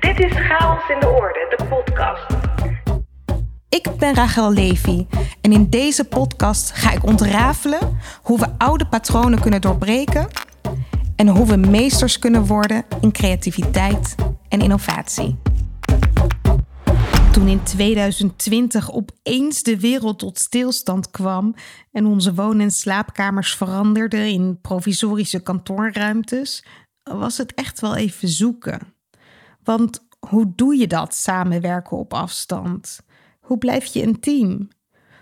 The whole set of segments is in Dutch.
Dit is Chaos in de Orde, de podcast. Ik ben Rachel Levy en in deze podcast ga ik ontrafelen hoe we oude patronen kunnen doorbreken en hoe we meesters kunnen worden in creativiteit en innovatie. Toen in 2020 opeens de wereld tot stilstand kwam en onze woon- en slaapkamers veranderden in provisorische kantoorruimtes, was het echt wel even zoeken. Want hoe doe je dat samenwerken op afstand? Hoe blijf je een team?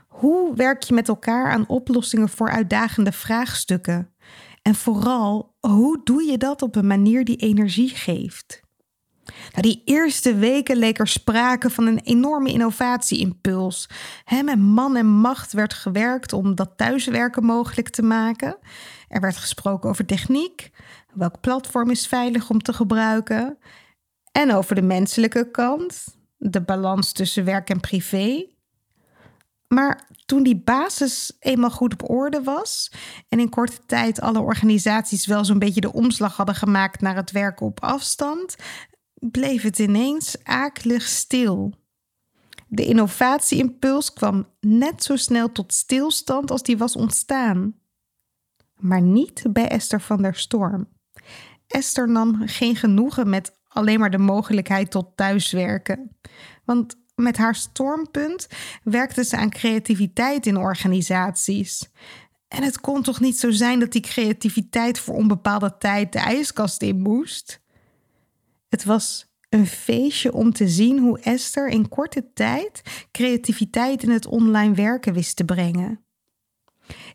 Hoe werk je met elkaar aan oplossingen voor uitdagende vraagstukken? En vooral, hoe doe je dat op een manier die energie geeft? Nou, die eerste weken leek er sprake van een enorme innovatieimpuls. Met man en macht werd gewerkt om dat thuiswerken mogelijk te maken. Er werd gesproken over techniek. Welk platform is veilig om te gebruiken? En over de menselijke kant, de balans tussen werk en privé. Maar toen die basis eenmaal goed op orde was en in korte tijd alle organisaties wel zo'n beetje de omslag hadden gemaakt naar het werken op afstand, bleef het ineens akelig stil. De innovatieimpuls kwam net zo snel tot stilstand als die was ontstaan. Maar niet bij Esther van der Storm. Esther nam geen genoegen met alleen maar de mogelijkheid tot thuiswerken. Want met haar stormpunt werkte ze aan creativiteit in organisaties. En het kon toch niet zo zijn dat die creativiteit voor onbepaalde tijd de ijskast in moest? Het was een feestje om te zien hoe Esther in korte tijd creativiteit in het online werken wist te brengen.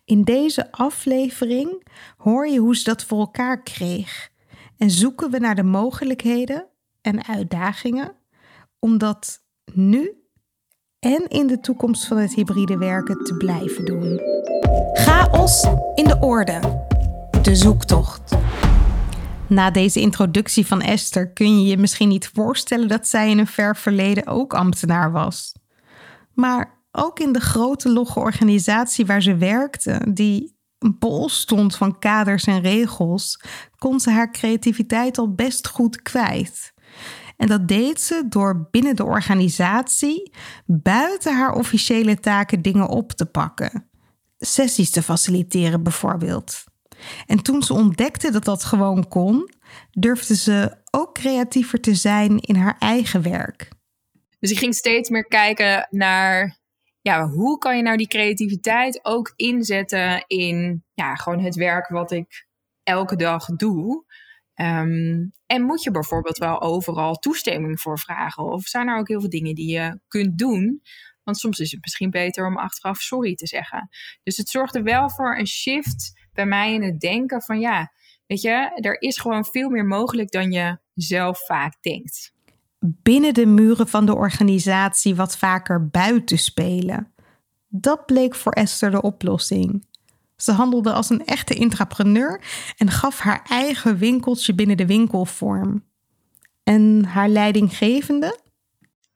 In deze aflevering hoor je hoe ze dat voor elkaar kreeg en zoeken we naar de mogelijkheden en uitdagingen om dat nu en in de toekomst van het hybride werken te blijven doen. Chaos in de orde. De zoektocht. Na deze introductie van Esther kun je je misschien niet voorstellen dat zij in een ver verleden ook ambtenaar was. Maar ook in de grote logge organisatie waar ze werkte, die bol stond van kaders en regels, kon ze haar creativiteit al best goed kwijt. En dat deed ze door binnen de organisatie, buiten haar officiële taken, dingen op te pakken. Sessies te faciliteren bijvoorbeeld. En toen ze ontdekte dat dat gewoon kon, durfde ze ook creatiever te zijn in haar eigen werk. Dus ik ging steeds meer kijken naar ja, hoe kan je nou die creativiteit ook inzetten in ja, gewoon het werk wat ik elke dag doe. Ehm, en moet je bijvoorbeeld wel overal toestemming voor vragen? Of zijn er ook heel veel dingen die je kunt doen? Want soms is het misschien beter om achteraf sorry te zeggen. Dus het zorgde wel voor een shift bij mij in het denken van ja, weet je, er is gewoon veel meer mogelijk dan je zelf vaak denkt binnen de muren van de organisatie wat vaker buiten spelen. Dat bleek voor Esther de oplossing. Ze handelde als een echte intrapreneur en gaf haar eigen winkeltje binnen de winkel vorm. En haar leidinggevende?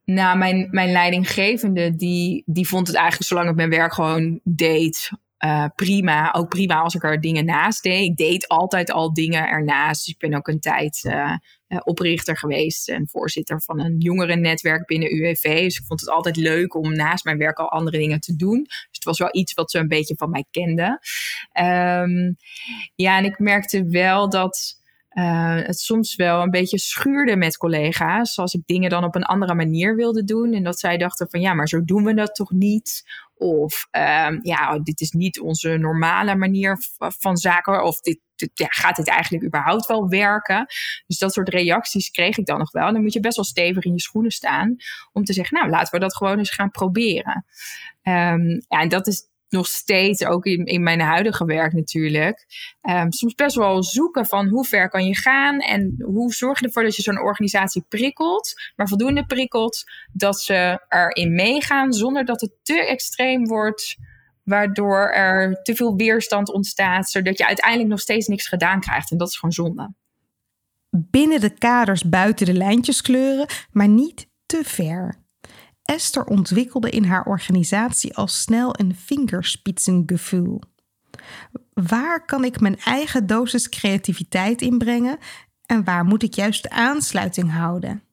Nou, mijn, mijn leidinggevende die, die vond het eigenlijk zolang ik mijn werk gewoon deed uh, prima. Ook prima als ik er dingen naast deed. Ik deed altijd al dingen ernaast. Dus ik ben ook een tijd uh, oprichter geweest en voorzitter van een jongerennetwerk binnen UWV. Dus ik vond het altijd leuk om naast mijn werk al andere dingen te doen. Dus het was wel iets wat ze een beetje van mij kenden. Um, ja, en ik merkte wel dat. Uh, het soms wel een beetje schuurde met collega's. Als ik dingen dan op een andere manier wilde doen. En dat zij dachten van ja, maar zo doen we dat toch niet? Of um, ja, dit is niet onze normale manier van zaken. Of dit, gaat dit eigenlijk überhaupt wel werken? Dus dat soort reacties kreeg ik dan nog wel. En dan moet je best wel stevig in je schoenen staan. Om te zeggen, nou laten we dat gewoon eens gaan proberen. Um, ja, en dat is nog steeds, ook in, in mijn huidige werk natuurlijk, um, soms best wel zoeken van hoe ver kan je gaan en hoe zorg je ervoor dat je zo'n organisatie prikkelt, maar voldoende prikkelt dat ze erin meegaan zonder dat het te extreem wordt, waardoor er te veel weerstand ontstaat, zodat je uiteindelijk nog steeds niks gedaan krijgt. En dat is gewoon zonde. Binnen de kaders buiten de lijntjes kleuren, maar niet te ver. Esther ontwikkelde in haar organisatie al snel een vingerspitsengevoel. Waar kan ik mijn eigen dosis creativiteit inbrengen en waar moet ik juist aansluiting houden?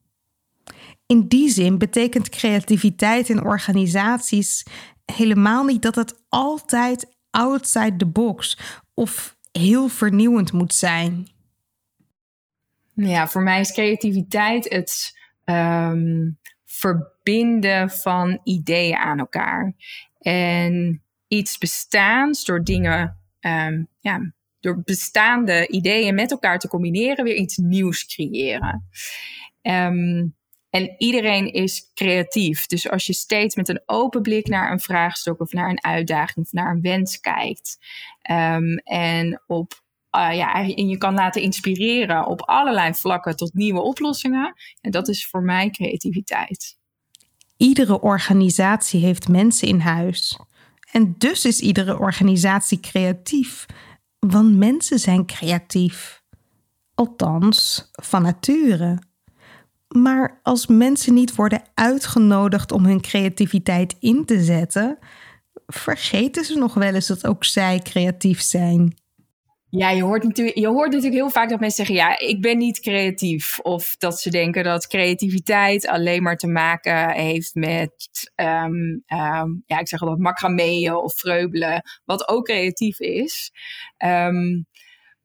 In die zin betekent creativiteit in organisaties helemaal niet dat het altijd outside the box of heel vernieuwend moet zijn. Ja, voor mij is creativiteit het ehm, verbinden van ideeën aan elkaar. En iets bestaans door dingen, um, ja, door bestaande ideeën met elkaar te combineren, weer iets nieuws creëren. Um, en iedereen is creatief. Dus als je steeds met een open blik naar een vraagstuk of naar een uitdaging of naar een wens kijkt. Um, en op uh, ja, en je kan laten inspireren op allerlei vlakken tot nieuwe oplossingen. En dat is voor mij creativiteit. Iedere organisatie heeft mensen in huis. En dus is iedere organisatie creatief. Want mensen zijn creatief. Althans, van nature. Maar als mensen niet worden uitgenodigd om hun creativiteit in te zetten, vergeten ze nog wel eens dat ook zij creatief zijn. Ja, je hoort, natuurlijk, je hoort natuurlijk heel vaak dat mensen zeggen: Ja, ik ben niet creatief. Of dat ze denken dat creativiteit alleen maar te maken heeft met, um, ja, ik zeg altijd macrameën of vreubelen, wat ook creatief is. Um,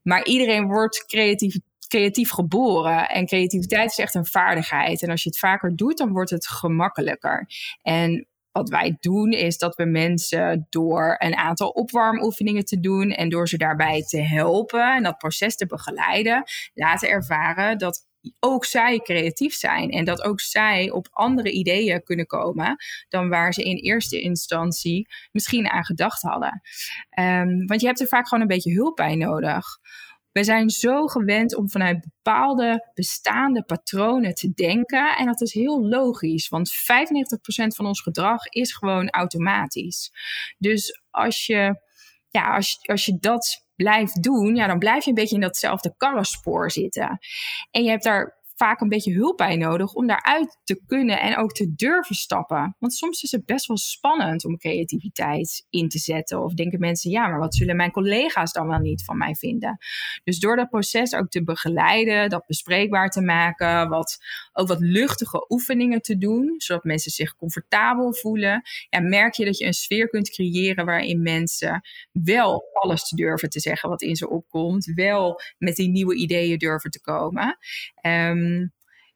maar iedereen wordt creatief, creatief geboren. En creativiteit is echt een vaardigheid. En als je het vaker doet, dan wordt het gemakkelijker. En wat wij doen is dat we mensen door een aantal opwarmoefeningen te doen en door ze daarbij te helpen en dat proces te begeleiden, laten ervaren dat ook zij creatief zijn en dat ook zij op andere ideeën kunnen komen dan waar ze in eerste instantie misschien aan gedacht hadden. Um, want je hebt er vaak gewoon een beetje hulp bij nodig. We zijn zo gewend om vanuit bepaalde bestaande patronen te denken. En dat is heel logisch, want 95% van ons gedrag is gewoon automatisch. Dus als je, ja, als, als je dat blijft doen, ja, dan blijf je een beetje in datzelfde karrenspoor zitten. En je hebt daar vaak een beetje hulp bij nodig om daaruit te kunnen en ook te durven stappen. Want soms is het best wel spannend om creativiteit in te zetten. Of denken mensen, ja, maar wat zullen mijn collega's dan wel niet van mij vinden? Dus door dat proces ook te begeleiden, dat bespreekbaar te maken, wat, ook wat luchtige oefeningen te doen, zodat mensen zich comfortabel voelen, ja, merk je dat je een sfeer kunt creëren waarin mensen wel alles te durven te zeggen wat in ze opkomt, wel met die nieuwe ideeën durven te komen. Um,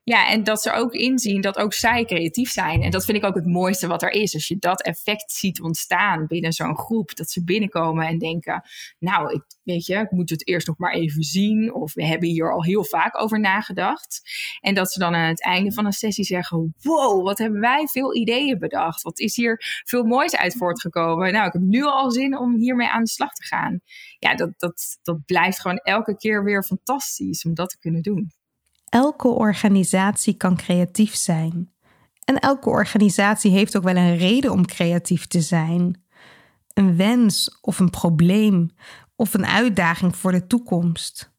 ja, en dat ze ook inzien dat ook zij creatief zijn. En dat vind ik ook het mooiste wat er is. Als je dat effect ziet ontstaan binnen zo'n groep. Dat ze binnenkomen en denken, nou, ik, weet je, ik moet het eerst nog maar even zien. Of we hebben hier al heel vaak over nagedacht. En dat ze dan aan het einde van een sessie zeggen, wow, wat hebben wij veel ideeën bedacht. Wat is hier veel moois uit voortgekomen. Nou, ik heb nu al zin om hiermee aan de slag te gaan. Ja, dat, dat, dat blijft gewoon elke keer weer fantastisch om dat te kunnen doen. Elke organisatie kan creatief zijn. En elke organisatie heeft ook wel een reden om creatief te zijn. Een wens of een probleem of een uitdaging voor de toekomst.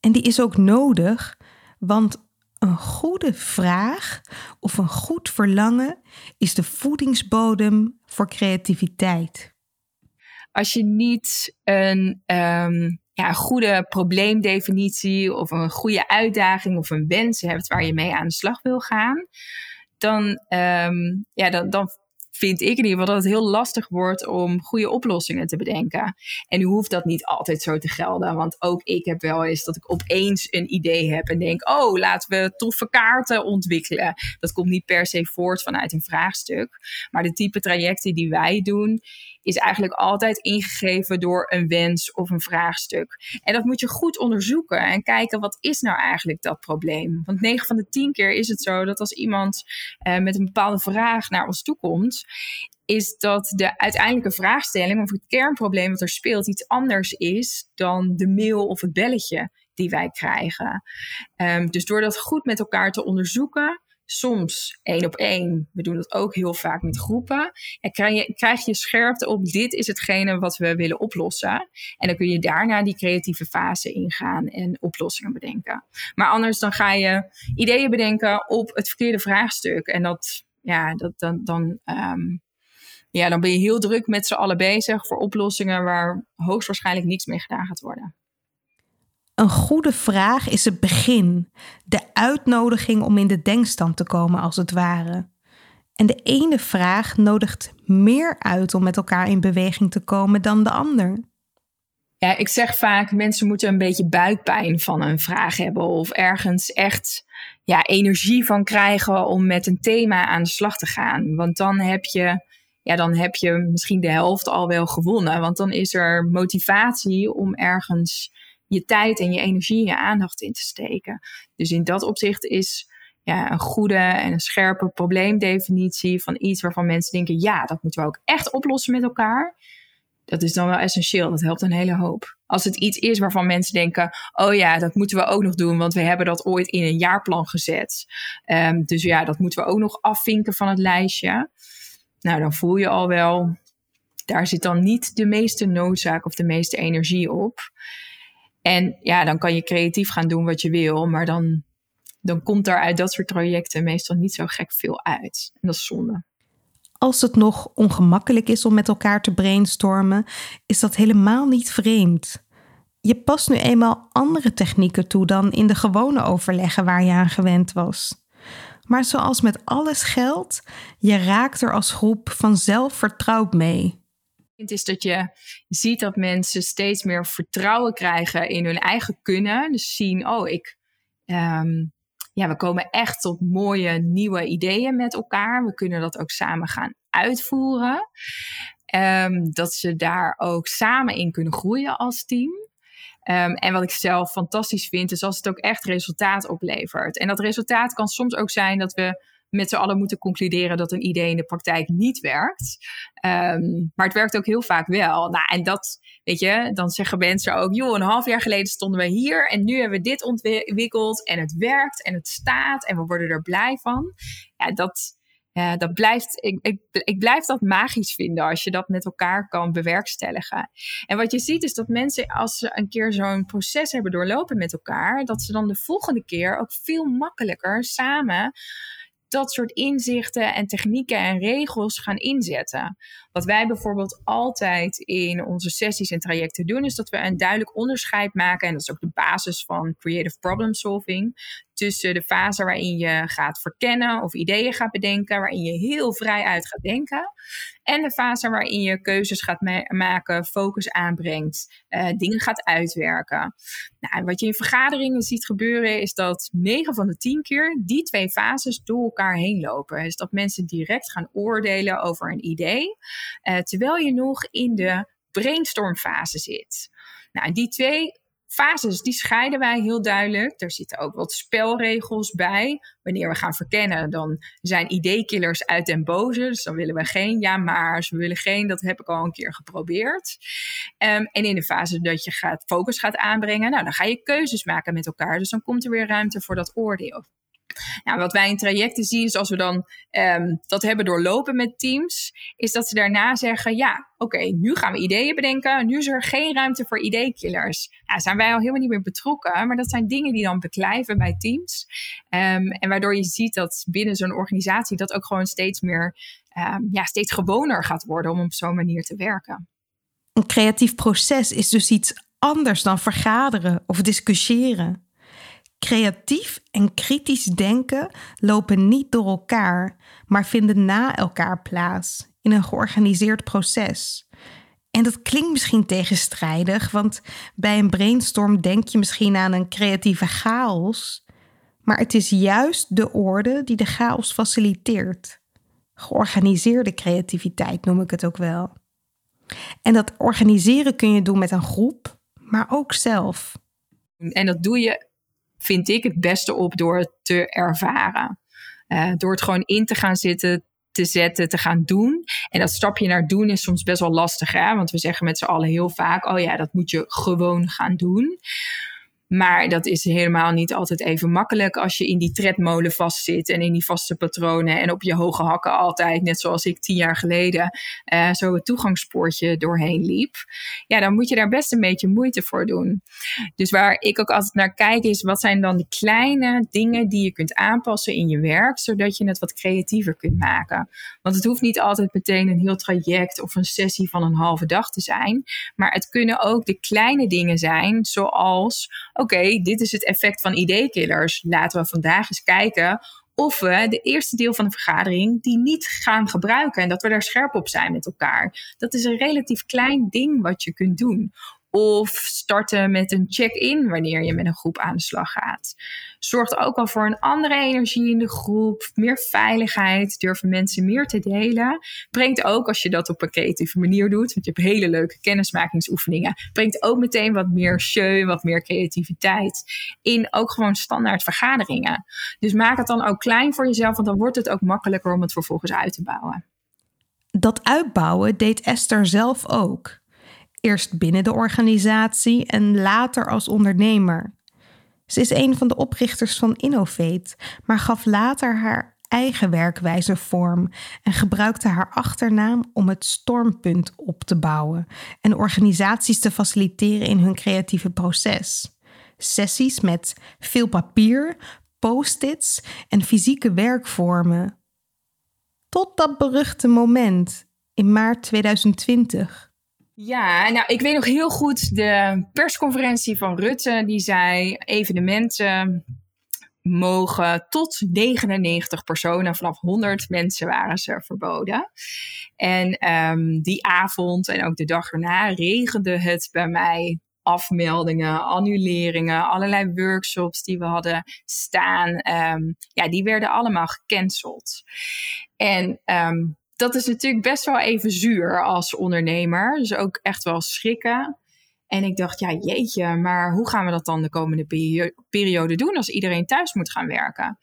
En die is ook nodig, want een goede vraag of een goed verlangen is de voedingsbodem voor creativiteit. Als je niet een um, ja, een goede probleemdefinitie of een goede uitdaging of een wens hebt waar je mee aan de slag wil gaan, dan, um, ja, dan, dan vind ik in ieder geval dat het heel lastig wordt om goede oplossingen te bedenken. En nu hoeft dat niet altijd zo te gelden, want ook ik heb wel eens dat ik opeens een idee heb en denk: oh, laten we toffe kaarten ontwikkelen. Dat komt niet per se voort vanuit een vraagstuk, maar de type trajecten die wij doen, is eigenlijk altijd ingegeven door een wens of een vraagstuk. En dat moet je goed onderzoeken en kijken wat is nou eigenlijk dat probleem. Want 9 van de 10 keer is het zo dat als iemand eh, met een bepaalde vraag naar ons toe komt, is dat de uiteindelijke vraagstelling of het kernprobleem wat er speelt iets anders is dan de mail of het belletje die wij krijgen. Um, dus door dat goed met elkaar te onderzoeken, soms één op één. We doen dat ook heel vaak met groepen. En krijg je, krijg je scherpte op dit is hetgene wat we willen oplossen. En dan kun je daarna die creatieve fase ingaan en oplossingen bedenken. Maar anders dan ga je ideeën bedenken op het verkeerde vraagstuk. En dat, ja, dat, dan, dan, um, ja, dan ben je heel druk met z'n allen bezig voor oplossingen waar hoogstwaarschijnlijk niks mee gedaan gaat worden. Een goede vraag is het begin, de uitnodiging om in de denkstand te komen, als het ware. En de ene vraag nodigt meer uit om met elkaar in beweging te komen dan de ander. Ja, ik zeg vaak, mensen moeten een beetje buikpijn van een vraag hebben of ergens echt ja, energie van krijgen om met een thema aan de slag te gaan. Want dan heb je, ja, dan heb je misschien de helft al wel gewonnen. Want dan is er motivatie om ergens je tijd en je energie en je aandacht in te steken. Dus in dat opzicht is ja, een goede en een scherpe probleemdefinitie van iets waarvan mensen denken: ja, dat moeten we ook echt oplossen met elkaar. Dat is dan wel essentieel. Dat helpt een hele hoop. Als het iets is waarvan mensen denken: oh ja, dat moeten we ook nog doen, want we hebben dat ooit in een jaarplan gezet. Um, dus ja, dat moeten we ook nog afvinken van het lijstje. Nou, dan voel je al wel, daar zit dan niet de meeste noodzaak of de meeste energie op. En ja, dan kan je creatief gaan doen wat je wil, maar dan, dan komt er uit dat soort projecten meestal niet zo gek veel uit. En dat is zonde. Als het nog ongemakkelijk is om met elkaar te brainstormen, is dat helemaal niet vreemd. Je past nu eenmaal andere technieken toe dan in de gewone overleggen waar je aan gewend was. Maar zoals met alles geldt, je raakt er als groep vanzelf vertrouwd mee. Is dat je ziet dat mensen steeds meer vertrouwen krijgen in hun eigen kunnen. Dus zien, oh, ik, ehm, ja, we komen echt tot mooie nieuwe ideeën met elkaar. We kunnen dat ook samen gaan uitvoeren. Ehm, dat ze daar ook samen in kunnen groeien als team. Um, en wat ik zelf fantastisch vind, is als het ook echt resultaat oplevert. En dat resultaat kan soms ook zijn dat we met z'n allen moeten concluderen dat een idee in de praktijk niet werkt. Um, maar het werkt ook heel vaak wel. Nou, en dat, weet je, dan zeggen mensen ook, joh, een half jaar geleden stonden we hier en nu hebben we dit ontwikkeld en het werkt en het staat en we worden er blij van. Ja, dat, ja, dat blijft, ik, ik, ik blijf dat magisch vinden als je dat met elkaar kan bewerkstelligen. En wat je ziet is dat mensen, als ze een keer zo'n proces hebben doorlopen met elkaar, dat ze dan de volgende keer ook veel makkelijker samen dat soort inzichten en technieken en regels gaan inzetten. Wat wij bijvoorbeeld altijd in onze sessies en trajecten doen, is dat we een duidelijk onderscheid maken. En dat is ook de basis van creative problem solving tussen de fase waarin je gaat verkennen of ideeën gaat bedenken, waarin je heel vrij uit gaat denken, en de fase waarin je keuzes gaat maken, focus aanbrengt, uh, dingen gaat uitwerken. Nou, wat je in vergaderingen ziet gebeuren is dat 9 van de 10 keer die twee fases door elkaar heen lopen. Dus dat mensen direct gaan oordelen over een idee, uh, terwijl je nog in de brainstormfase zit. Nou, die twee fases, die scheiden wij heel duidelijk. Er zitten ook wat spelregels bij. Wanneer we gaan verkennen, dan zijn ideekillers uit den boze. Dus dan willen we geen ja maar's. We willen geen, dat heb ik al een keer geprobeerd. Um, en in de fase dat je gaat, focus gaat aanbrengen, nou, dan ga je keuzes maken met elkaar. Dus dan komt er weer ruimte voor dat oordeel. Nou, wat wij in trajecten zien is als we dan um, dat hebben doorlopen met teams, is dat ze daarna zeggen: ja, oké, nu gaan we ideeën bedenken. Nu is er geen ruimte voor ideekillers. Nou, zijn wij al helemaal niet meer betrokken, maar dat zijn dingen die dan beklijven bij teams. Um, en waardoor je ziet dat binnen zo'n organisatie dat ook gewoon steeds meer, um, ja, steeds gewoner gaat worden om op zo'n manier te werken. Een creatief proces is dus iets anders dan vergaderen of discussiëren. Creatief en kritisch denken lopen niet door elkaar, maar vinden na elkaar plaats in een georganiseerd proces. En dat klinkt misschien tegenstrijdig, want bij een brainstorm denk je misschien aan een creatieve chaos. Maar het is juist de orde die de chaos faciliteert. Georganiseerde creativiteit noem ik het ook wel. En dat organiseren kun je doen met een groep, maar ook zelf. En dat doe je vind ik het beste op door het te ervaren. Uh, door het gewoon in te gaan zitten, te zetten, te gaan doen. En dat stapje naar doen is soms best wel lastig, hè? want we zeggen met z'n allen heel vaak: oh ja, dat moet je gewoon gaan doen. Maar dat is helemaal niet altijd even makkelijk als je in die tredmolen vastzit en in die vaste patronen en op je hoge hakken altijd, net zoals ik tien jaar geleden, uh, zo het toegangspoortje doorheen liep. Ja, dan moet je daar best een beetje moeite voor doen. Dus waar ik ook altijd naar kijk is, wat zijn dan de kleine dingen die je kunt aanpassen in je werk, zodat je het wat creatiever kunt maken. Want het hoeft niet altijd meteen een heel traject of een sessie van een halve dag te zijn, maar het kunnen ook de kleine dingen zijn, zoals oké, dit is het effect van ID-killers. Laten we vandaag eens kijken of we de eerste deel van de vergadering die niet gaan gebruiken en dat we daar scherp op zijn met elkaar. Dat is een relatief klein ding wat je kunt doen. Of starten met een check-in wanneer je met een groep aan de slag gaat. Zorgt ook al voor een andere energie in de groep, meer veiligheid, durven mensen meer te delen. Brengt ook, als je dat op een creatieve manier doet, want je hebt hele leuke kennismakingsoefeningen, brengt ook meteen wat meer show, wat meer creativiteit in ook gewoon standaard vergaderingen. Dus maak het dan ook klein voor jezelf, want dan wordt het ook makkelijker om het vervolgens uit te bouwen. Dat uitbouwen deed Esther zelf ook. Eerst binnen de organisatie en later als ondernemer. Ze is een van de oprichters van Innovate, maar gaf later haar eigen werkwijze vorm en gebruikte haar achternaam om het stormpunt op te bouwen en organisaties te faciliteren in hun creatieve proces. Sessies met veel papier, post-its en fysieke werkvormen. Tot dat beruchte moment in maart 2020. Ja, nou, ik weet nog heel goed de persconferentie van Rutte. Die zei: evenementen mogen tot 99 personen, vanaf 100 mensen waren ze verboden. En um, die avond en ook de dag erna regende het bij mij afmeldingen, annuleringen, allerlei workshops die we hadden staan. Um, ja, die werden allemaal gecanceld. En um, dat is natuurlijk best wel even zuur als ondernemer. Dus ook echt wel schrikken. En ik dacht, ja, jeetje, maar hoe gaan we dat dan de komende periode doen als iedereen thuis moet gaan werken?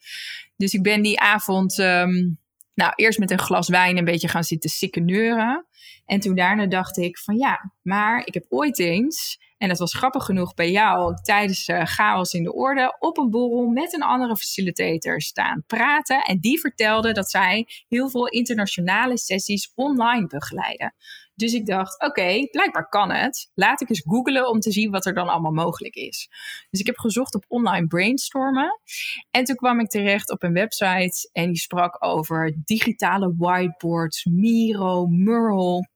Dus ik ben die avond, um, nou, eerst met een glas wijn een beetje gaan zitten sikkeneuren. En toen daarna dacht ik van ja, maar ik heb ooit eens en dat was grappig genoeg bij jou tijdens uh, Chaos in de Orde op een borrel met een andere facilitator staan praten. En die vertelde dat zij heel veel internationale sessies online begeleiden. Dus ik dacht, oké, blijkbaar kan het. Laat ik eens googlen om te zien wat er dan allemaal mogelijk is. Dus ik heb gezocht op online brainstormen. En toen kwam ik terecht op een website en die sprak over digitale whiteboards, Miro, Mural,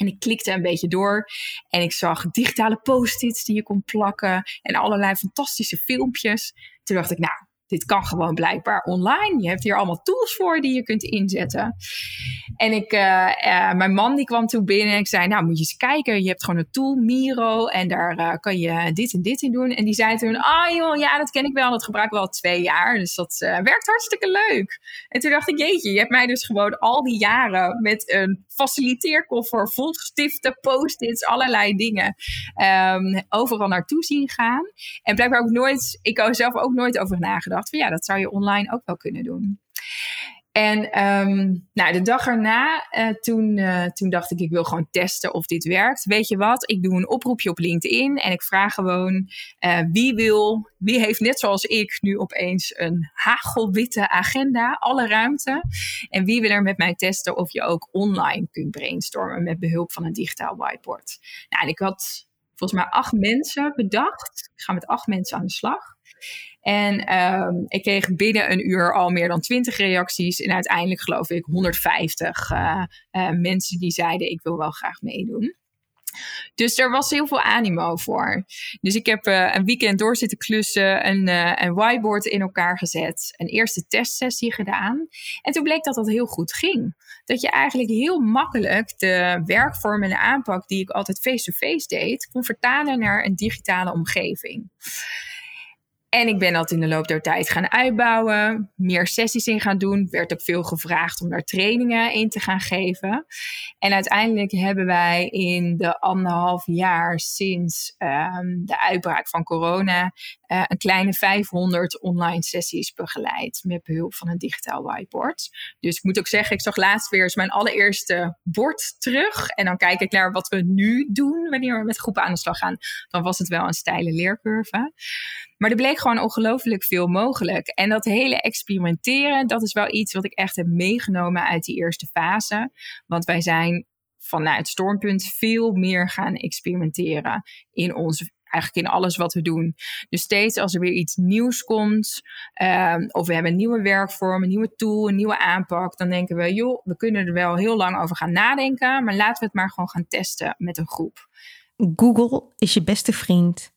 en ik klikte een beetje door en ik zag digitale post-its die je kon plakken en allerlei fantastische filmpjes. Toen dacht ik, nou, dit kan gewoon blijkbaar online. Je hebt hier allemaal tools voor die je kunt inzetten. En ik, uh, uh, mijn man die kwam toen binnen en ik zei, nou moet je eens kijken. Je hebt gewoon een tool, Miro, en daar uh, kan je dit en dit in doen. En die zei toen, ah joh, ja dat ken ik wel. Dat gebruik ik wel twee jaar. Dus dat werkt hartstikke leuk. En toen dacht ik, jeetje, je hebt mij dus gewoon al die jaren met een faciliteerkoffer vol stiften, post-its, allerlei dingen um, overal naartoe zien gaan. En blijkbaar ook nooit, ik had zelf ook nooit over nagedacht van ja, dat zou je online ook wel kunnen doen. En um, nou, de dag erna, uh, toen, uh, toen dacht ik, ik wil gewoon testen of dit werkt. Weet je wat? Ik doe een oproepje op LinkedIn en ik vraag gewoon uh, wie wil, wie heeft net zoals ik nu opeens een hagelwitte agenda, alle ruimte. En wie wil er met mij testen of je ook online kunt brainstormen met behulp van een digitaal whiteboard. Nou, en ik had volgens mij acht mensen bedacht. Ik ga met acht mensen aan de slag. En um, ik kreeg binnen een uur al meer dan 20 reacties. En uiteindelijk geloof ik 150 uh, uh, mensen die zeiden: Ik wil wel graag meedoen. Dus er was heel veel animo voor. Dus ik heb uh, een weekend door zitten klussen, een, een whiteboard in elkaar gezet, een eerste testsessie gedaan. En toen bleek dat dat heel goed ging. Dat je eigenlijk heel makkelijk de werkvorm en de aanpak die ik altijd face-to-face -face deed, kon vertalen naar een digitale omgeving. En ik ben dat in de loop der tijd gaan uitbouwen, meer sessies in gaan doen. Werd ook veel gevraagd om daar trainingen in te gaan geven. En uiteindelijk hebben wij in de anderhalf jaar sinds um, de uitbraak van corona uh, een kleine 500 online sessies begeleid met behulp van een digitaal whiteboard. Dus ik moet ook zeggen, ik zag laatst weer eens mijn allereerste bord terug. En dan kijk ik naar wat we nu doen wanneer we met groepen aan de slag gaan. Dan was het wel een steile leercurve. Maar er bleek gewoon ongelooflijk veel mogelijk. En dat hele experimenteren, dat is wel iets wat ik echt heb meegenomen uit die eerste fase. Want wij zijn vanuit Stormpunt veel meer gaan experimenteren in onze eigenlijk in alles wat we doen. Dus steeds als er weer iets nieuws komt, um, of we hebben een nieuwe werkvorm, een nieuwe tool, een nieuwe aanpak, dan denken we, joh, we kunnen er wel heel lang over gaan nadenken, maar laten we het maar gewoon gaan testen met een groep. Google is je beste vriend.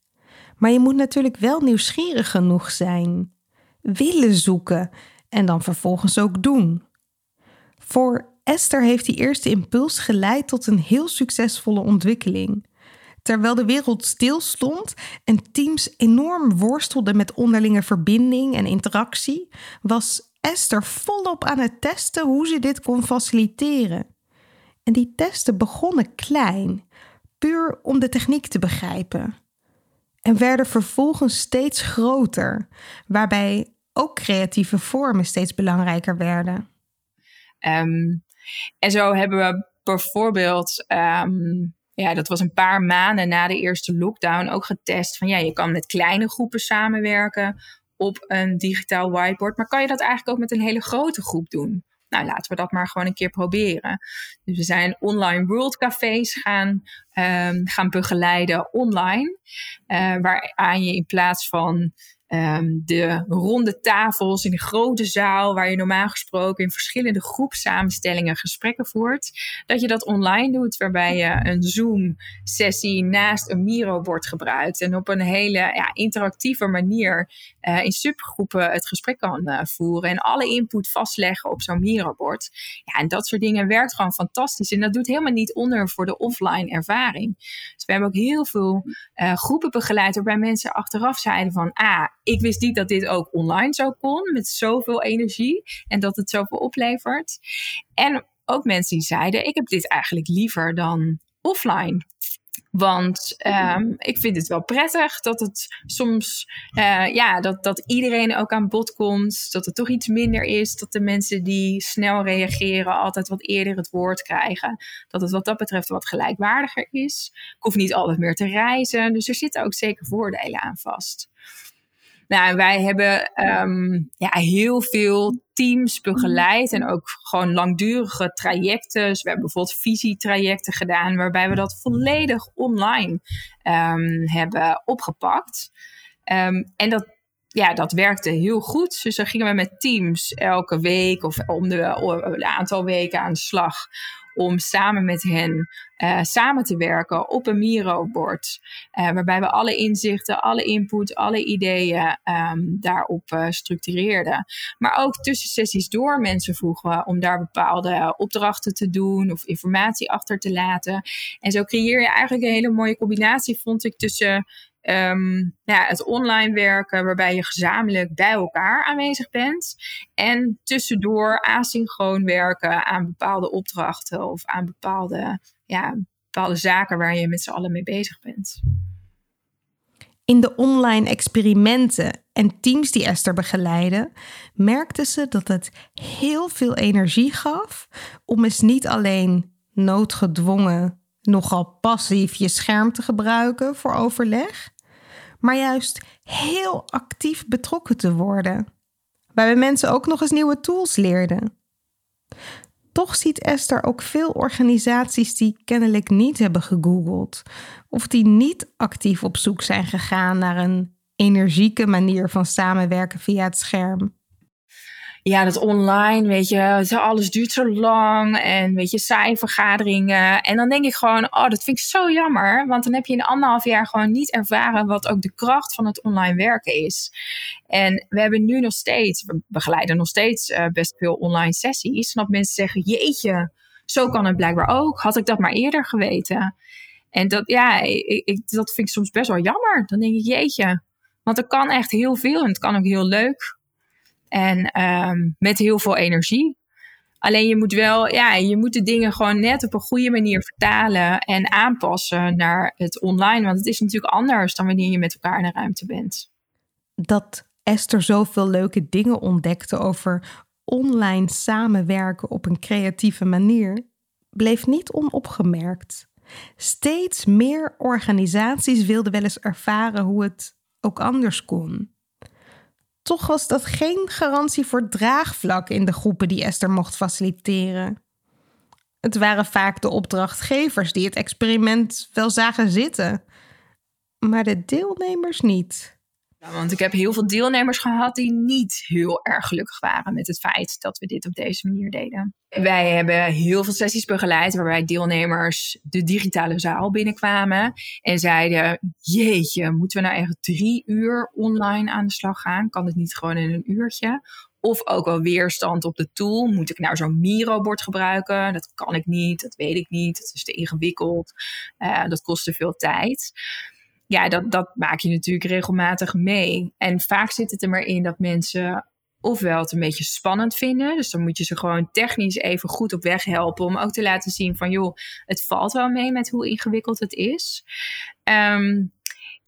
Maar je moet natuurlijk wel nieuwsgierig genoeg zijn, willen zoeken en dan vervolgens ook doen. Voor Esther heeft die eerste impuls geleid tot een heel succesvolle ontwikkeling. Terwijl de wereld stilstond en teams enorm worstelden met onderlinge verbinding en interactie, was Esther volop aan het testen hoe ze dit kon faciliteren. En die testen begonnen klein, puur om de techniek te begrijpen. En werden vervolgens steeds groter, waarbij ook creatieve vormen steeds belangrijker werden. Ehm, en zo hebben we bijvoorbeeld, ehm, ja, dat was een paar maanden na de eerste lockdown, ook getest van ja, je kan met kleine groepen samenwerken op een digitaal whiteboard, maar kan je dat eigenlijk ook met een hele grote groep doen? Nou, laten we dat maar gewoon een keer proberen. Dus we zijn online worldcafés gaan, um, gaan begeleiden online. Uh, waaraan je in plaats van Ehm, de ronde tafels in de grote zaal, waar je normaal gesproken in verschillende groepsamenstellingen gesprekken voert, dat je dat online doet, waarbij je een Zoom-sessie naast een Miro-bord gebruikt en op een hele ja, interactieve manier uh, in subgroepen het gesprek kan uh, voeren en alle input vastleggen op zo'n Miro-bord. Ja, en dat soort dingen werkt gewoon fantastisch en dat doet helemaal niet onder voor de offline ervaring. Dus we hebben ook heel veel uh, groepen begeleid waarbij mensen achteraf zeiden van, ah, ik wist niet dat dit ook online zo kon met zoveel energie en dat het zoveel oplevert. En ook mensen die zeiden: ik heb dit eigenlijk liever dan offline. Want um, ik vind het wel prettig dat het soms, uh, ja, dat, dat iedereen ook aan bod komt. Dat het toch iets minder is. Dat de mensen die snel reageren altijd wat eerder het woord krijgen. Dat het wat dat betreft wat gelijkwaardiger is. Ik hoef niet altijd meer te reizen. Dus er zitten ook zeker voordelen aan vast. Nou, wij hebben um, ja, heel veel teams begeleid en ook gewoon langdurige trajecten. Dus we hebben bijvoorbeeld visietrajecten gedaan, waarbij we dat volledig online um, hebben opgepakt. Um, en dat, ja, dat werkte heel goed. Dus dan gingen we met teams elke week of om de, aantal weken aan de slag om samen met hen uh, samen te werken op een Miro-bord. Uh, waarbij we alle inzichten, alle input, alle ideeën um, daarop uh, structureerden. Maar ook tussen sessies door mensen vroegen om daar bepaalde opdrachten te doen of informatie achter te laten. En zo creëer je eigenlijk een hele mooie combinatie, vond ik, tussen Um, ja, het online werken, waarbij je gezamenlijk bij elkaar aanwezig bent. En tussendoor asynchroon werken aan bepaalde opdrachten of aan bepaalde, ja, bepaalde zaken waar je met z'n allen mee bezig bent. In de online experimenten en teams die Esther begeleiden, merkte ze dat het heel veel energie gaf om eens niet alleen noodgedwongen nogal passief je scherm te gebruiken voor overleg, maar juist heel actief betrokken te worden. Waarbij mensen ook nog eens nieuwe tools leerden. Toch ziet Esther ook veel organisaties die kennelijk niet hebben gegoogeld of die niet actief op zoek zijn gegaan naar een energieke manier van samenwerken via het scherm ja, dat online, weet je, alles duurt zo lang en weet je, saai vergaderingen. En dan denk ik gewoon, oh, dat vind ik zo jammer, want dan heb je in anderhalf jaar gewoon niet ervaren wat ook de kracht van het online werken is. En we hebben nu nog steeds, we begeleiden nog steeds uh, best veel online sessies, dat mensen zeggen, jeetje, zo kan het blijkbaar ook. Had ik dat maar eerder geweten. En dat, ja, ik, ik, dat vind ik soms best wel jammer. Dan denk ik, jeetje, want er kan echt heel veel en het kan ook heel leuk. En um, met heel veel energie. Alleen je moet wel, ja, je moet de dingen gewoon net op een goede manier vertalen en aanpassen naar het online. Want het is natuurlijk anders dan wanneer je met elkaar in de ruimte bent. Dat Esther zoveel leuke dingen ontdekte over online samenwerken op een creatieve manier, bleef niet onopgemerkt. Steeds meer organisaties wilden wel eens ervaren hoe het ook anders kon. Toch was dat geen garantie voor draagvlak in de groepen die Esther mocht faciliteren. Het waren vaak de opdrachtgevers die het experiment wel zagen zitten, maar de deelnemers niet. Want ik heb heel veel deelnemers gehad die niet heel erg gelukkig waren met het feit dat we dit op deze manier deden. Wij hebben heel veel sessies begeleid waarbij deelnemers de digitale zaal binnenkwamen en zeiden: Jeetje, moeten we nou echt drie uur online aan de slag gaan? Kan het niet gewoon in een uurtje? Of ook wel weerstand op de tool. Moet ik nou zo'n Miro-bord gebruiken? Dat kan ik niet, dat weet ik niet. Het is te ingewikkeld. Uh, dat kost te veel tijd ja, dat, dat maak je natuurlijk regelmatig mee. En vaak zit het er maar in dat mensen ofwel het een beetje spannend vinden. Dus dan moet je ze gewoon technisch even goed op weg helpen. Om ook te laten zien van joh, het valt wel mee met hoe ingewikkeld het is. Um,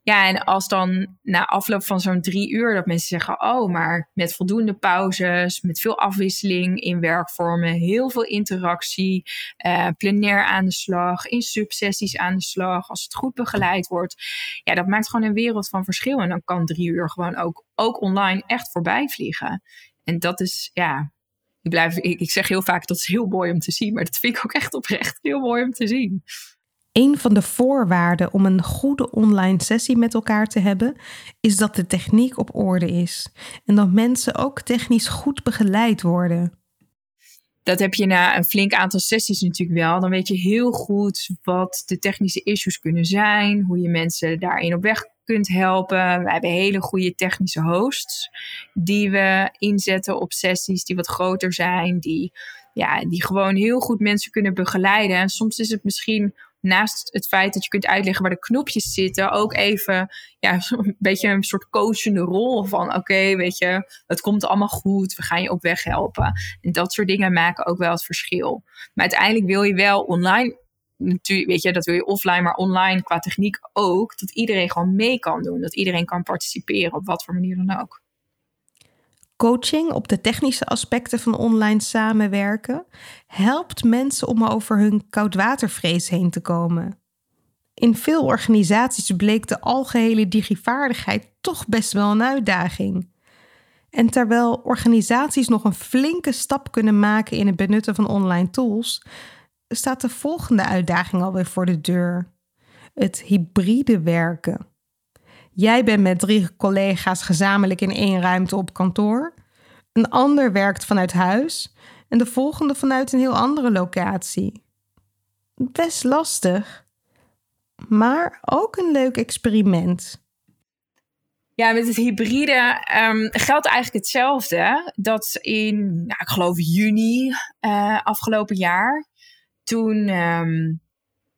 ja, en als dan na afloop van zo'n drie uur dat mensen zeggen: Oh, maar met voldoende pauzes, met veel afwisseling in werkvormen, heel veel interactie, uh, plenair aan de slag, in subsessies aan de slag, als het goed begeleid wordt. Ja, dat maakt gewoon een wereld van verschil. En dan kan drie uur gewoon ook, ook online echt voorbij vliegen. En dat is, ja, ik, blijf, ik, ik zeg heel vaak dat is heel mooi om te zien, maar dat vind ik ook echt oprecht heel mooi om te zien. Een van de voorwaarden om een goede online sessie met elkaar te hebben, is dat de techniek op orde is en dat mensen ook technisch goed begeleid worden. Dat heb je na een flink aantal sessies natuurlijk wel. Dan weet je heel goed wat de technische issues kunnen zijn, hoe je mensen daarin op weg kunt helpen. We hebben hele goede technische hosts die we inzetten op sessies die wat groter zijn, die, ja, die gewoon heel goed mensen kunnen begeleiden. En soms is het misschien naast het feit dat je kunt uitleggen waar de knopjes zitten, ook even ja, een beetje een soort coachende rol van oké, weet je, het komt allemaal goed, we gaan je op weg helpen. En dat soort dingen maken ook wel het verschil. Maar uiteindelijk wil je wel online natuurlijk, weet je, dat wil je offline, maar online qua techniek ook, dat iedereen gewoon mee kan doen. Dat iedereen kan participeren op wat voor manier dan ook coaching op de technische aspecten van online samenwerken helpt mensen om over hun koudwatervrees heen te komen. In veel organisaties bleek de algehele digivaardigheid toch best wel een uitdaging. En terwijl organisaties nog een flinke stap kunnen maken in het benutten van online tools, staat de volgende uitdaging alweer voor de deur: het hybride werken. Jij bent met drie collega's gezamenlijk in één ruimte op kantoor. Een ander werkt vanuit huis en de volgende vanuit een heel andere locatie. Best lastig, maar ook een leuk experiment. Ja, met het hybride um, geldt eigenlijk hetzelfde. Dat in, nou, ik geloof juni uh, afgelopen jaar, toen um,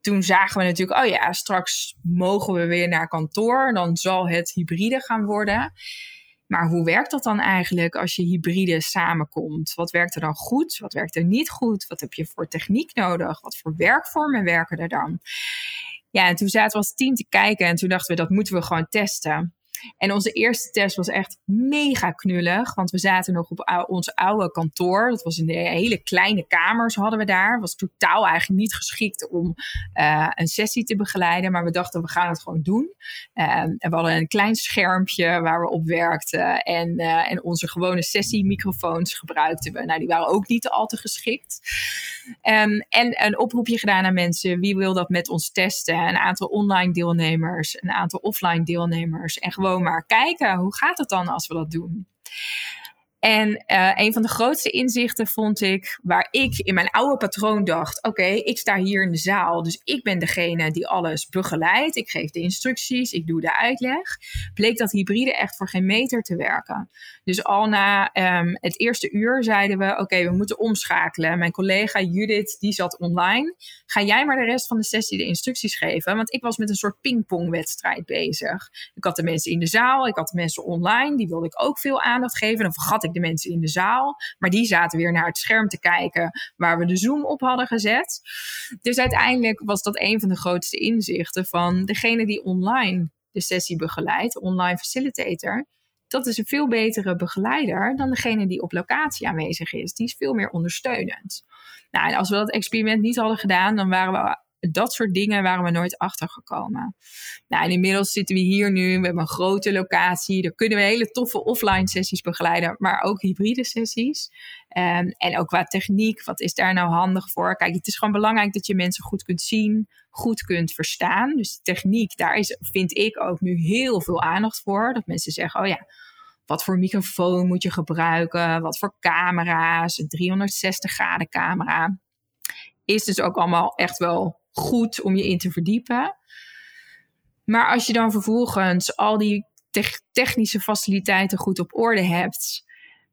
toen zagen we natuurlijk, oh ja, straks mogen we weer naar kantoor. Dan zal het hybride gaan worden. Maar hoe werkt dat dan eigenlijk als je hybride samenkomt? Wat werkt er dan goed? Wat werkt er niet goed? Wat heb je voor techniek nodig? Wat voor werkvormen werken er dan? Ja, en toen zaten we als team te kijken en toen dachten we dat moeten we gewoon testen. En onze eerste test was echt mega knullig. Want we zaten nog op ons oude kantoor. Dat was de hele kleine kamers hadden we daar. Was totaal eigenlijk niet geschikt om uh, een sessie te begeleiden. Maar we dachten, we gaan het gewoon doen. En we hadden een klein schermpje waar we op werkten. En, uh, en onze gewone sessiemicrofoons gebruikten we. Nou, die waren ook niet al te geschikt. Um, en een oproepje gedaan aan mensen. Wie wil dat met ons testen? Een aantal online deelnemers, een aantal offline deelnemers. En gewoon maar kijken. Hoe gaat het dan als we dat doen? En uh, een van de grootste inzichten vond ik, waar ik in mijn oude patroon dacht: oké, ik sta hier in de zaal, dus ik ben degene die alles begeleidt. Ik geef de instructies, ik doe de uitleg. Bleek dat hybride echt voor geen meter te werken. Dus al na um, het eerste uur zeiden we: oké, we moeten omschakelen. Mijn collega Judith, die zat online. Ga jij maar de rest van de sessie de instructies geven? Want ik was met een soort pingpongwedstrijd bezig. Ik had de mensen in de zaal, ik had de mensen online, die wilde ik ook veel aandacht geven. Dan vergat de mensen in de zaal. Maar die zaten weer naar het scherm te kijken waar we de Zoom op hadden gezet. Dus uiteindelijk was dat een van de grootste inzichten van degene die online de sessie begeleidt, online facilitator. Dat is een veel betere begeleider dan degene die op locatie aanwezig is. Die is veel meer ondersteunend. Nou, en als we dat experiment niet hadden gedaan, dan waren we dat soort dingen waren we nooit achtergekomen. Nou, en inmiddels zitten we hier nu. We hebben een grote locatie. Daar kunnen we hele toffe offline sessies begeleiden, maar ook hybride sessies. Um, en ook qua techniek, wat is daar nou handig voor? Kijk, het is gewoon belangrijk dat je mensen goed kunt zien, goed kunt verstaan. Dus techniek, daar is, vind ik ook nu heel veel aandacht voor. Dat mensen zeggen, oh ja, wat voor microfoon moet je gebruiken? Wat voor camera's? Een 360 graden camera. Is dus ook allemaal echt wel goed om je in te verdiepen. Maar als je dan vervolgens al die technische faciliteiten goed op orde hebt.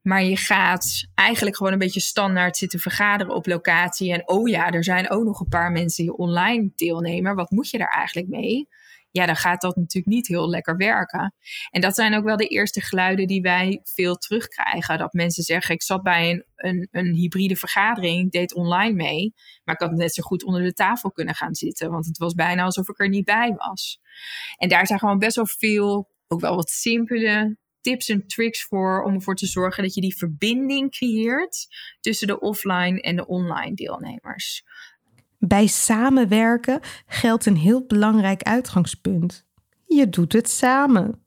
Maar je gaat eigenlijk gewoon een beetje standaard zitten vergaderen op locatie. En oh ja, er zijn ook nog een paar mensen die online deelnemen. Wat moet je daar eigenlijk mee? Ja, dan gaat dat natuurlijk niet heel lekker werken. En dat zijn ook wel de eerste geluiden die wij veel terugkrijgen. Dat mensen zeggen, ik zat bij een, een, een hybride vergadering, deed online mee, maar ik had net zo goed onder de tafel kunnen gaan zitten, want het was bijna alsof ik er niet bij was. En daar zijn gewoon best wel veel, ook wel wat simpele tips en tricks voor om ervoor te zorgen dat je die verbinding creëert tussen de offline en de online deelnemers. Bij samenwerken geldt een heel belangrijk uitgangspunt. Je doet het samen.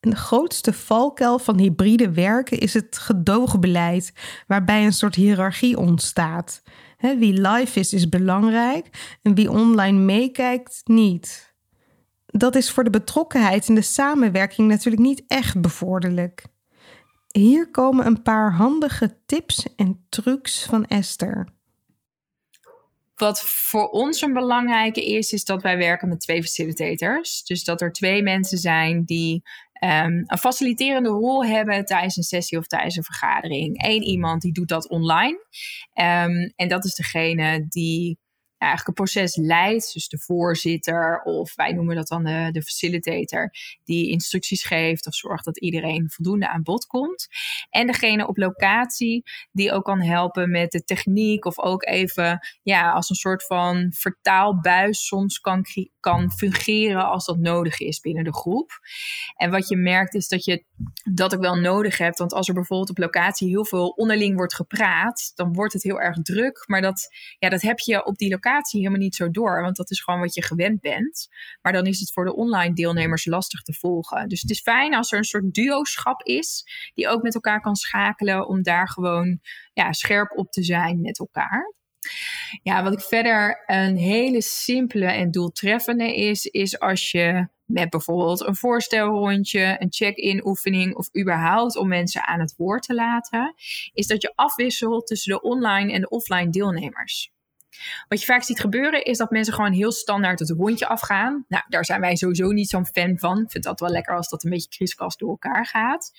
En de grootste valkuil van hybride werken is het gedoogbeleid, waarbij een soort hiërarchie ontstaat. wie live is, is belangrijk en wie online meekijkt, niet. Dat is voor de betrokkenheid en de samenwerking natuurlijk niet echt bevorderlijk. Hier komen een paar handige tips en trucs van Esther. Wat voor ons een belangrijke is, is dat wij werken met twee facilitators. Dus dat er twee mensen zijn die um, een faciliterende rol hebben tijdens een sessie of tijdens een vergadering. Eén iemand die doet dat online. Um, en dat is degene die eigenlijk een proces leidt. Dus de voorzitter of wij noemen dat dan de, de facilitator. Die instructies geeft of zorgt dat iedereen voldoende aan bod komt. En degene op locatie die ook kan helpen met de techniek. Of ook even ja, als een soort van vertaalbuis soms kan, kan fungeren als dat nodig is binnen de groep. En wat je merkt is dat je dat ook wel nodig hebt. Want als er bijvoorbeeld op locatie heel veel onderling wordt gepraat. Dan wordt het heel erg druk. Maar dat, ja, dat heb je op die locatie helemaal niet zo door, want dat is gewoon wat je gewend bent. Maar dan is het voor de online deelnemers lastig te volgen. Dus het is fijn als er een soort duo-schap is, die ook met elkaar kan schakelen om daar gewoon ja, scherp op te zijn met elkaar. Ja, wat ik verder een hele simpele en doeltreffende is, is als je met bijvoorbeeld een voorstelrondje, een check-in oefening of überhaupt om mensen aan het woord te laten, is dat je afwisselt tussen de online en de offline deelnemers. Wat je vaak ziet gebeuren is dat mensen gewoon heel standaard het rondje afgaan. Nou, daar zijn wij sowieso niet zo'n fan van. Ik vind dat wel lekker als dat een beetje kriskast door elkaar gaat.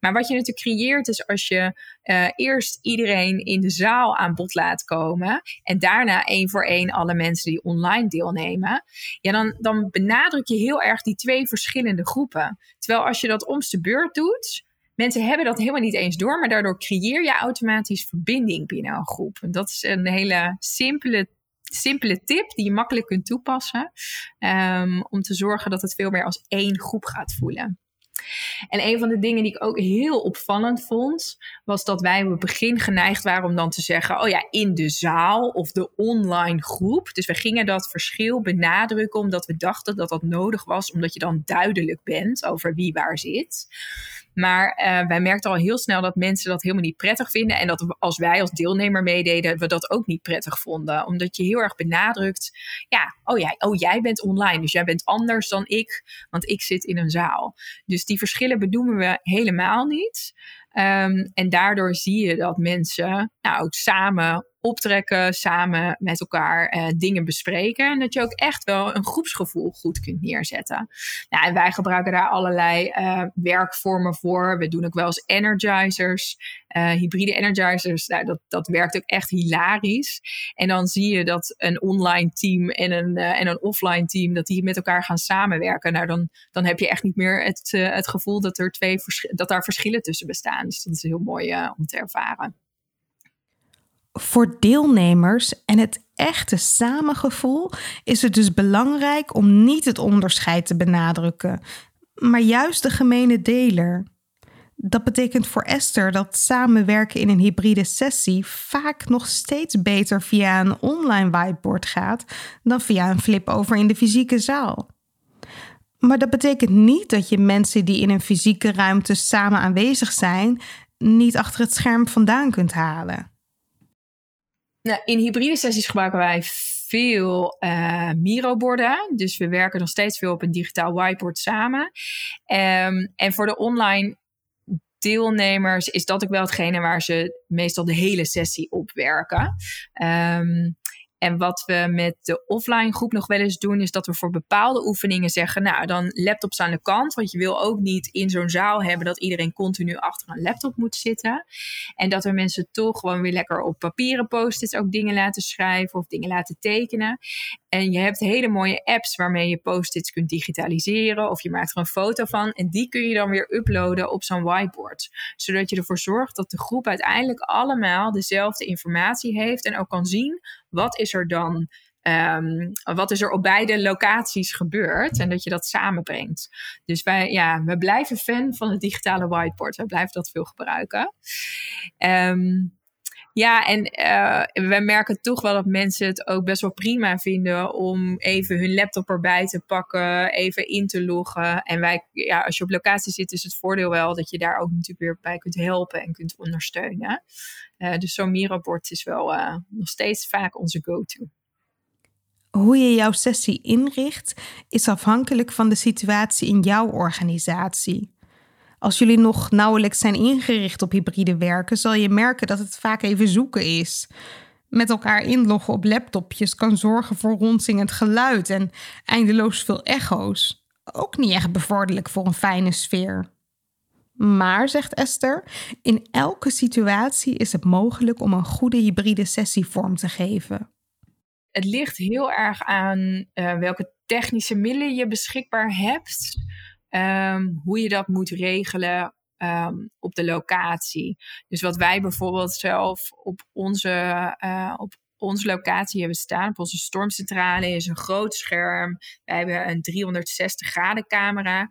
Maar wat je natuurlijk creëert is als je uh, eerst iedereen in de zaal aan bod laat komen. En daarna één voor één alle mensen die online deelnemen. Ja, dan, dan benadruk je heel erg die twee verschillende groepen. Terwijl als je dat omste beurt doet mensen hebben dat helemaal niet eens door, maar daardoor creëer je automatisch verbinding binnen een groep. En dat is een hele simpele, simpele tip die je makkelijk kunt toepassen um, om te zorgen dat het veel meer als één groep gaat voelen. En een van de dingen die ik ook heel opvallend vond, was dat wij op het begin geneigd waren om dan te zeggen: Oh ja, in de zaal of de online groep. Dus we gingen dat verschil benadrukken, omdat we dachten dat dat nodig was, omdat je dan duidelijk bent over wie waar zit. Maar uh, wij merkten al heel snel dat mensen dat helemaal niet prettig vinden. En dat als wij als deelnemer meededen, we dat ook niet prettig vonden. Omdat je heel erg benadrukt, ja, oh, jij, oh jij bent online, dus jij bent anders dan ik, want ik zit in een zaal. Dus die verschillen benoemen we helemaal niet. Um, en daardoor zie je dat mensen nou, ook samen optrekken, samen met elkaar uh, dingen bespreken. En dat je ook echt wel een groepsgevoel goed kunt neerzetten. Nou, en wij gebruiken daar allerlei uh, werkvormen voor. We doen ook wel eens energizers, uh, hybride energizers. Nou, dat, dat werkt ook echt hilarisch. En dan zie je dat een online team en een, en een offline team, dat die met elkaar gaan samenwerken. Nou, dan, dan heb je echt niet meer het, het gevoel dat, er twee dat daar verschillen tussen bestaan. Dus dat is heel mooi om te ervaren. Voor deelnemers en het echte samengevoel is het dus belangrijk om niet het onderscheid te benadrukken, maar juist de gemene deler. Dat betekent voor Esther dat samenwerken in een hybride sessie vaak nog steeds beter via een online whiteboard gaat dan via een flip-over in de fysieke zaal. Maar dat betekent niet dat je mensen die in een fysieke ruimte samen aanwezig zijn, niet achter het scherm vandaan kunt halen. Nou, in hybride sessies gebruiken wij veel uh, Miro-borden. Dus we werken nog steeds veel op een digitaal whiteboard samen. Um, en voor de online deelnemers is dat ook wel hetgene waar ze meestal de hele sessie op werken. Um, en wat we met de offline groep nog wel eens doen, is dat we voor bepaalde oefeningen zeggen: Nou, dan laptops aan de kant. Want je wil ook niet in zo'n zaal hebben dat iedereen continu achter een laptop moet zitten. En dat we mensen toch gewoon weer lekker op papieren post-its ook dingen laten schrijven of dingen laten tekenen. En je hebt hele mooie apps waarmee je post-its kunt digitaliseren. Of je maakt er een foto van. En die kun je dan weer uploaden op zo'n whiteboard. Zodat je ervoor zorgt dat de groep uiteindelijk allemaal dezelfde informatie heeft. En ook kan zien wat is er dan. Um, wat is er op beide locaties gebeurd en dat je dat samenbrengt. Dus wij, ja, we blijven fan van het digitale whiteboard. We blijven dat veel gebruiken. Um, ja, en uh, we merken toch wel dat mensen het ook best wel prima vinden om even hun laptop erbij te pakken, even in te loggen. En wij, ja, als je op locatie zit, is het voordeel wel dat je daar ook natuurlijk weer bij kunt helpen en kunt ondersteunen. Uh, dus zo'n Miro-bord is wel uh, nog steeds vaak onze go-to. Hoe je jouw sessie inricht, is afhankelijk van de situatie in jouw organisatie. Als jullie nog nauwelijks zijn ingericht op hybride werken, zal je merken dat het vaak even zoeken is. Met elkaar inloggen op laptopjes kan zorgen voor rondzingend geluid en eindeloos veel echo's. Ook niet echt bevorderlijk voor een fijne sfeer. Maar, zegt Esther, in elke situatie is het mogelijk om een goede hybride sessie vorm te geven. Het ligt heel erg aan uh, welke technische middelen je beschikbaar hebt. Um, hoe je dat moet regelen um, op de locatie. Dus wat wij bijvoorbeeld zelf op onze, uh, op onze locatie hebben staan, op onze stormcentrale, is een groot scherm. Wij hebben een 360 graden camera.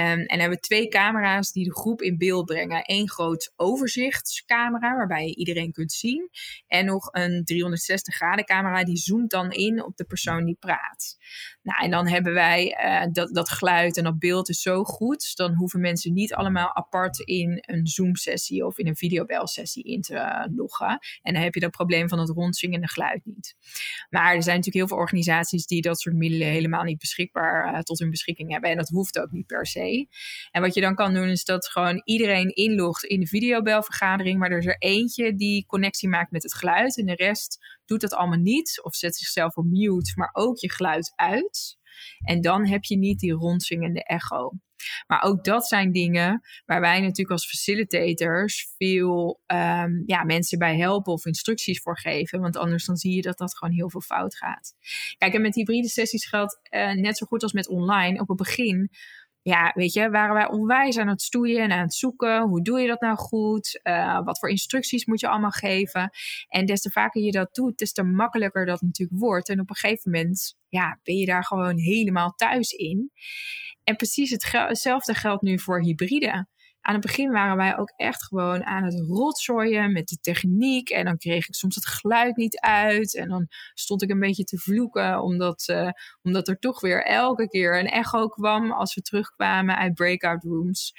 Um, en hebben twee camera's die de groep in beeld brengen. Eén groot overzichtscamera waarbij je iedereen kunt zien. En nog een 360 graden camera die zoomt dan in op de persoon die praat. Nou, en dan hebben wij uh, dat, dat geluid en dat beeld is zo goed. Dan hoeven mensen niet allemaal apart in een Zoom-sessie of in een videobelsessie in te uh, loggen. En dan heb je dat probleem van het rondzingende geluid niet. Maar er zijn natuurlijk heel veel organisaties die dat soort middelen helemaal niet beschikbaar uh, tot hun beschikking hebben. En dat hoeft ook niet per se. En wat je dan kan doen is dat gewoon iedereen inlogt in de videobelvergadering, maar er is er eentje die connectie maakt met het geluid en de rest doet dat allemaal niet of zet zichzelf op mute, maar ook je geluid uit. En dan heb je niet die rondzingende echo. Maar ook dat zijn dingen waar wij natuurlijk als facilitators veel um, ja, mensen bij helpen of instructies voor geven. Want anders dan zie je dat dat gewoon heel veel fout gaat. Kijk, en met hybride sessies geldt uh, net zo goed als met online. Op het begin ja, weet je, waren wij onwijs aan het stoeien en aan het zoeken. Hoe doe je dat nou goed? Uh, wat voor instructies moet je allemaal geven? En des te vaker je dat doet, des te makkelijker dat natuurlijk wordt. En op een gegeven moment, ja, ben je daar gewoon helemaal thuis in. En precies hetzelfde geldt nu voor hybride aan het begin waren wij ook echt gewoon aan het rotzooien met de techniek. En dan kreeg ik soms het geluid niet uit. En dan stond ik een beetje te vloeken, omdat, uh, omdat er toch weer elke keer een echo kwam als we terugkwamen uit breakout rooms.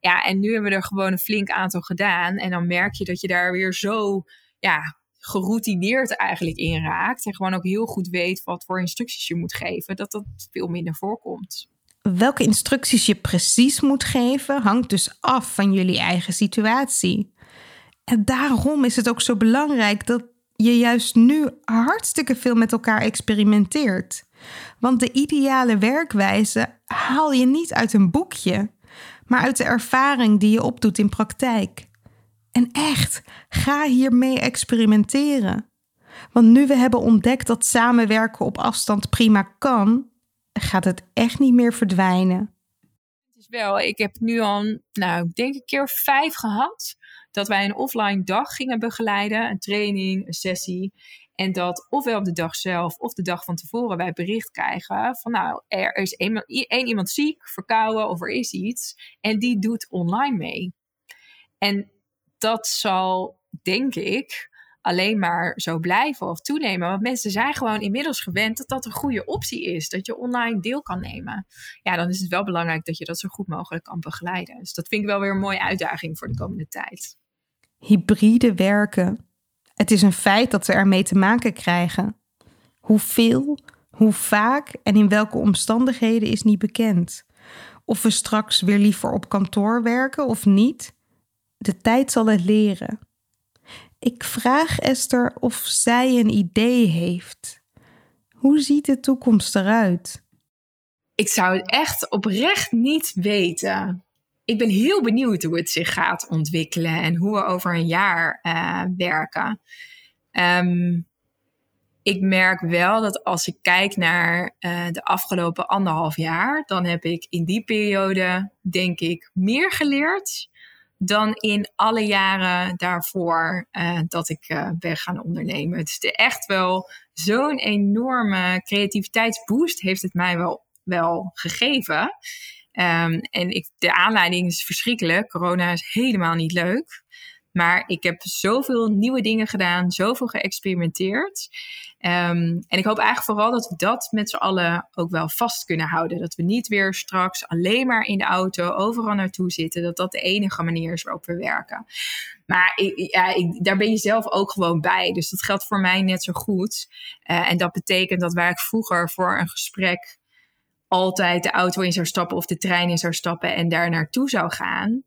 Ja, en nu hebben we er gewoon een flink aantal gedaan. En dan merk je dat je daar weer zo, ja, geroutineerd eigenlijk in raakt. En gewoon ook heel goed weet wat voor instructies je moet geven. Dat dat veel minder voorkomt. Welke instructies je precies moet geven hangt dus af van jullie eigen situatie. En daarom is het ook zo belangrijk dat je juist nu hartstikke veel met elkaar experimenteert. Want de ideale werkwijze haal je niet uit een boekje, maar uit de ervaring die je opdoet in praktijk. En echt, ga hiermee experimenteren. Want nu we hebben ontdekt dat samenwerken op afstand prima kan, gaat het echt niet meer verdwijnen. Het is wel, ik heb nu al, nou, ik denk een keer vijf gehad. Dat wij een offline dag gingen begeleiden, een training, een sessie. En dat ofwel op de dag zelf of de dag van tevoren wij bericht krijgen van nou, er is één iemand ziek, verkouden of er is iets. En die doet online mee. En dat zal, denk ik, alleen maar zo blijven of toenemen. Want mensen zijn gewoon inmiddels gewend dat dat een goede optie is. Dat je online deel kan nemen. Ja, dan is het wel belangrijk dat je dat zo goed mogelijk kan begeleiden. Dus dat vind ik wel weer een mooie uitdaging voor de komende tijd. Hybride werken. Het is een feit dat we ermee te maken krijgen. Hoeveel, hoe vaak en in welke omstandigheden is niet bekend. Of we straks weer liever op kantoor werken of niet, de tijd zal het leren. Ik vraag Esther of zij een idee heeft. Hoe ziet de toekomst eruit? Ik zou het echt oprecht niet weten. Ik ben heel benieuwd hoe het zich gaat ontwikkelen en hoe we over een jaar uh, werken. Um, ik merk wel dat als ik kijk naar uh, de afgelopen anderhalf jaar, dan heb ik in die periode, denk ik, meer geleerd dan in alle jaren daarvoor uh, dat ik uh, ben gaan ondernemen. Het is echt wel zo'n enorme creativiteitsboost heeft het mij wel, wel gegeven. Um, en ik, de aanleiding is verschrikkelijk. Corona is helemaal niet leuk. Maar ik heb zoveel nieuwe dingen gedaan, zoveel geëxperimenteerd. Um, en ik hoop eigenlijk vooral dat we dat met z'n allen ook wel vast kunnen houden. Dat we niet weer straks alleen maar in de auto overal naartoe zitten. Dat dat de enige manier is waarop we werken. Maar ik, ja, ik, daar ben je zelf ook gewoon bij. Dus dat geldt voor mij net zo goed. Uh, en dat betekent dat waar ik vroeger voor een gesprek altijd de auto in zou stappen of de trein in zou stappen en daar naartoe zou gaan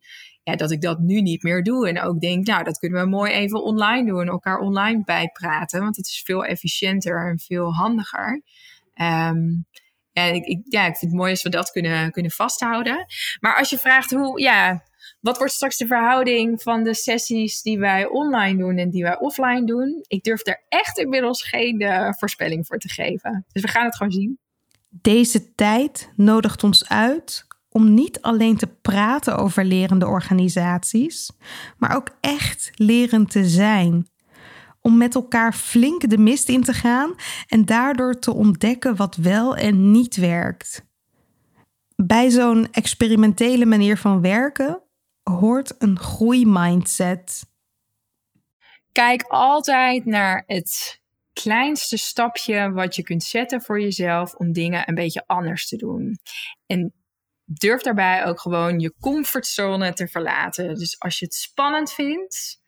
dat ik dat nu niet meer doe. En ook denk, nou, dat kunnen we mooi even online doen. Elkaar online bijpraten. Want het is veel efficiënter en veel handiger. Um, ja, ik, ik, ja, ik vind het mooi als we dat kunnen, kunnen vasthouden. Maar als je vraagt hoe, ja, wat wordt straks de verhouding van de sessies die wij online doen en die wij offline doen? Ik durf daar echt inmiddels geen uh, voorspelling voor te geven. Dus we gaan het gewoon zien. Deze tijd nodigt ons uit om niet alleen te praten over lerende organisaties, maar ook echt lerend te zijn. Om met elkaar flink de mist in te gaan en daardoor te ontdekken wat wel en niet werkt. Bij zo'n experimentele manier van werken hoort een groeimindset. Kijk altijd naar het kleinste stapje wat je kunt zetten voor jezelf om dingen een beetje anders te doen. En durf daarbij ook gewoon je comfortzone te verlaten. Dus als je het spannend vindt,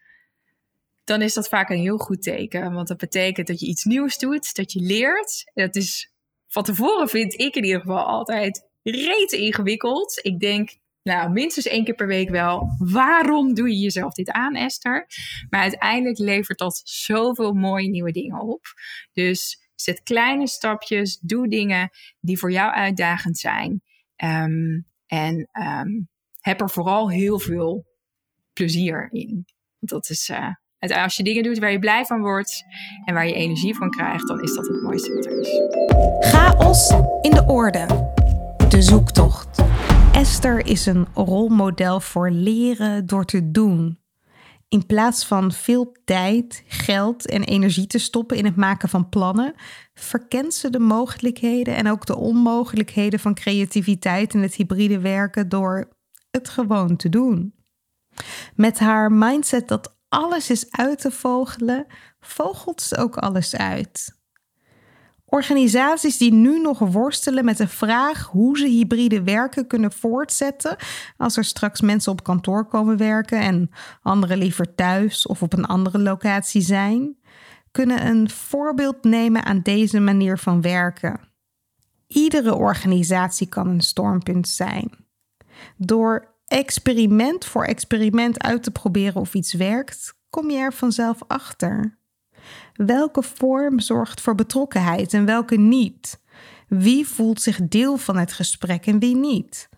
dan is dat vaak een heel goed teken. Want dat betekent dat je iets nieuws doet, dat je leert. Dat is van tevoren vind ik in ieder geval altijd rete ingewikkeld. Ik denk, nou, minstens één keer per week wel. Waarom doe je jezelf dit aan, Esther? Maar uiteindelijk levert dat zoveel mooie nieuwe dingen op. Dus zet kleine stapjes, doe dingen die voor jou uitdagend zijn. Um, en um, heb er vooral heel veel plezier in. Dat is, uh, als je dingen doet waar je blij van wordt en waar je energie van krijgt, dan is dat het mooiste wat er is. Chaos in de orde. De zoektocht. Esther is een rolmodel voor leren door te doen. In plaats van veel tijd, geld en energie te stoppen in het maken van plannen, verkent ze de mogelijkheden en ook de onmogelijkheden van creativiteit en het hybride werken door het gewoon te doen. Met haar mindset dat alles is uit te vogelen, vogelt ze ook alles uit. Organisaties die nu nog worstelen met de vraag hoe ze hybride werken kunnen voortzetten als er straks mensen op kantoor komen werken en anderen liever thuis of op een andere locatie zijn, kunnen een voorbeeld nemen aan deze manier van werken. Iedere organisatie kan een stormpunt zijn. Door experiment voor experiment uit te proberen of iets werkt, kom je er vanzelf achter. Welke vorm zorgt voor betrokkenheid en welke niet? Wie voelt zich deel van het gesprek en wie niet?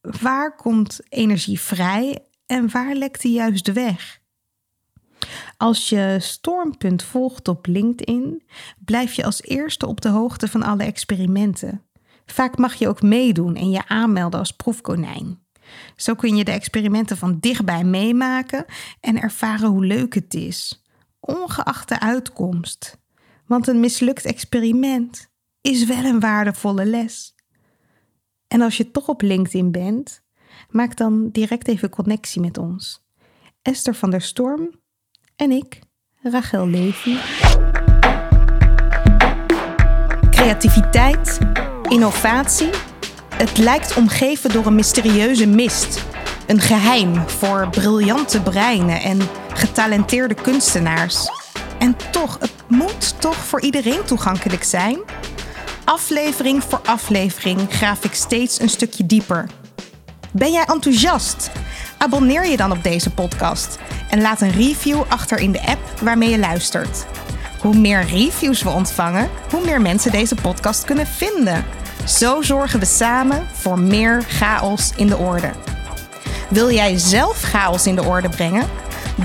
Waar komt energie vrij en waar lekt die juist weg? Als je Stormpunt volgt op LinkedIn, blijf je als eerste op de hoogte van alle experimenten. Vaak mag je ook meedoen en je aanmelden als proefkonijn. Zo kun je de experimenten van dichtbij meemaken en ervaren hoe leuk het is ongeacht de uitkomst. Want een mislukt experiment is wel een waardevolle les. En als je toch op LinkedIn bent, maak dan direct even connectie met ons. Esther van der Storm en ik, Rachel Levy. Creativiteit, innovatie. Het lijkt omgeven door een mysterieuze mist. Een geheim voor briljante breinen en getalenteerde kunstenaars. En toch, het moet toch voor iedereen toegankelijk zijn? Aflevering voor aflevering graaf ik steeds een stukje dieper. Ben jij enthousiast? Abonneer je dan op deze podcast en laat een review achter in de app waarmee je luistert. Hoe meer reviews we ontvangen, hoe meer mensen deze podcast kunnen vinden. Zo zorgen we samen voor meer chaos in de orde. Wil jij zelf chaos in de orde brengen?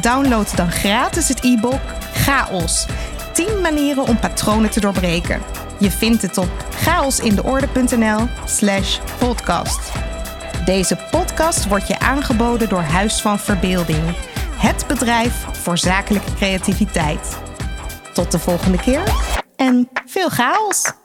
Download dan gratis het e-book Chaos. 10 manieren om patronen te doorbreken. Je vindt het op chaosindeorde.nl/slash podcast. Deze podcast wordt je aangeboden door Huis van Verbeelding, het bedrijf voor zakelijke creativiteit. Tot de volgende keer en veel chaos!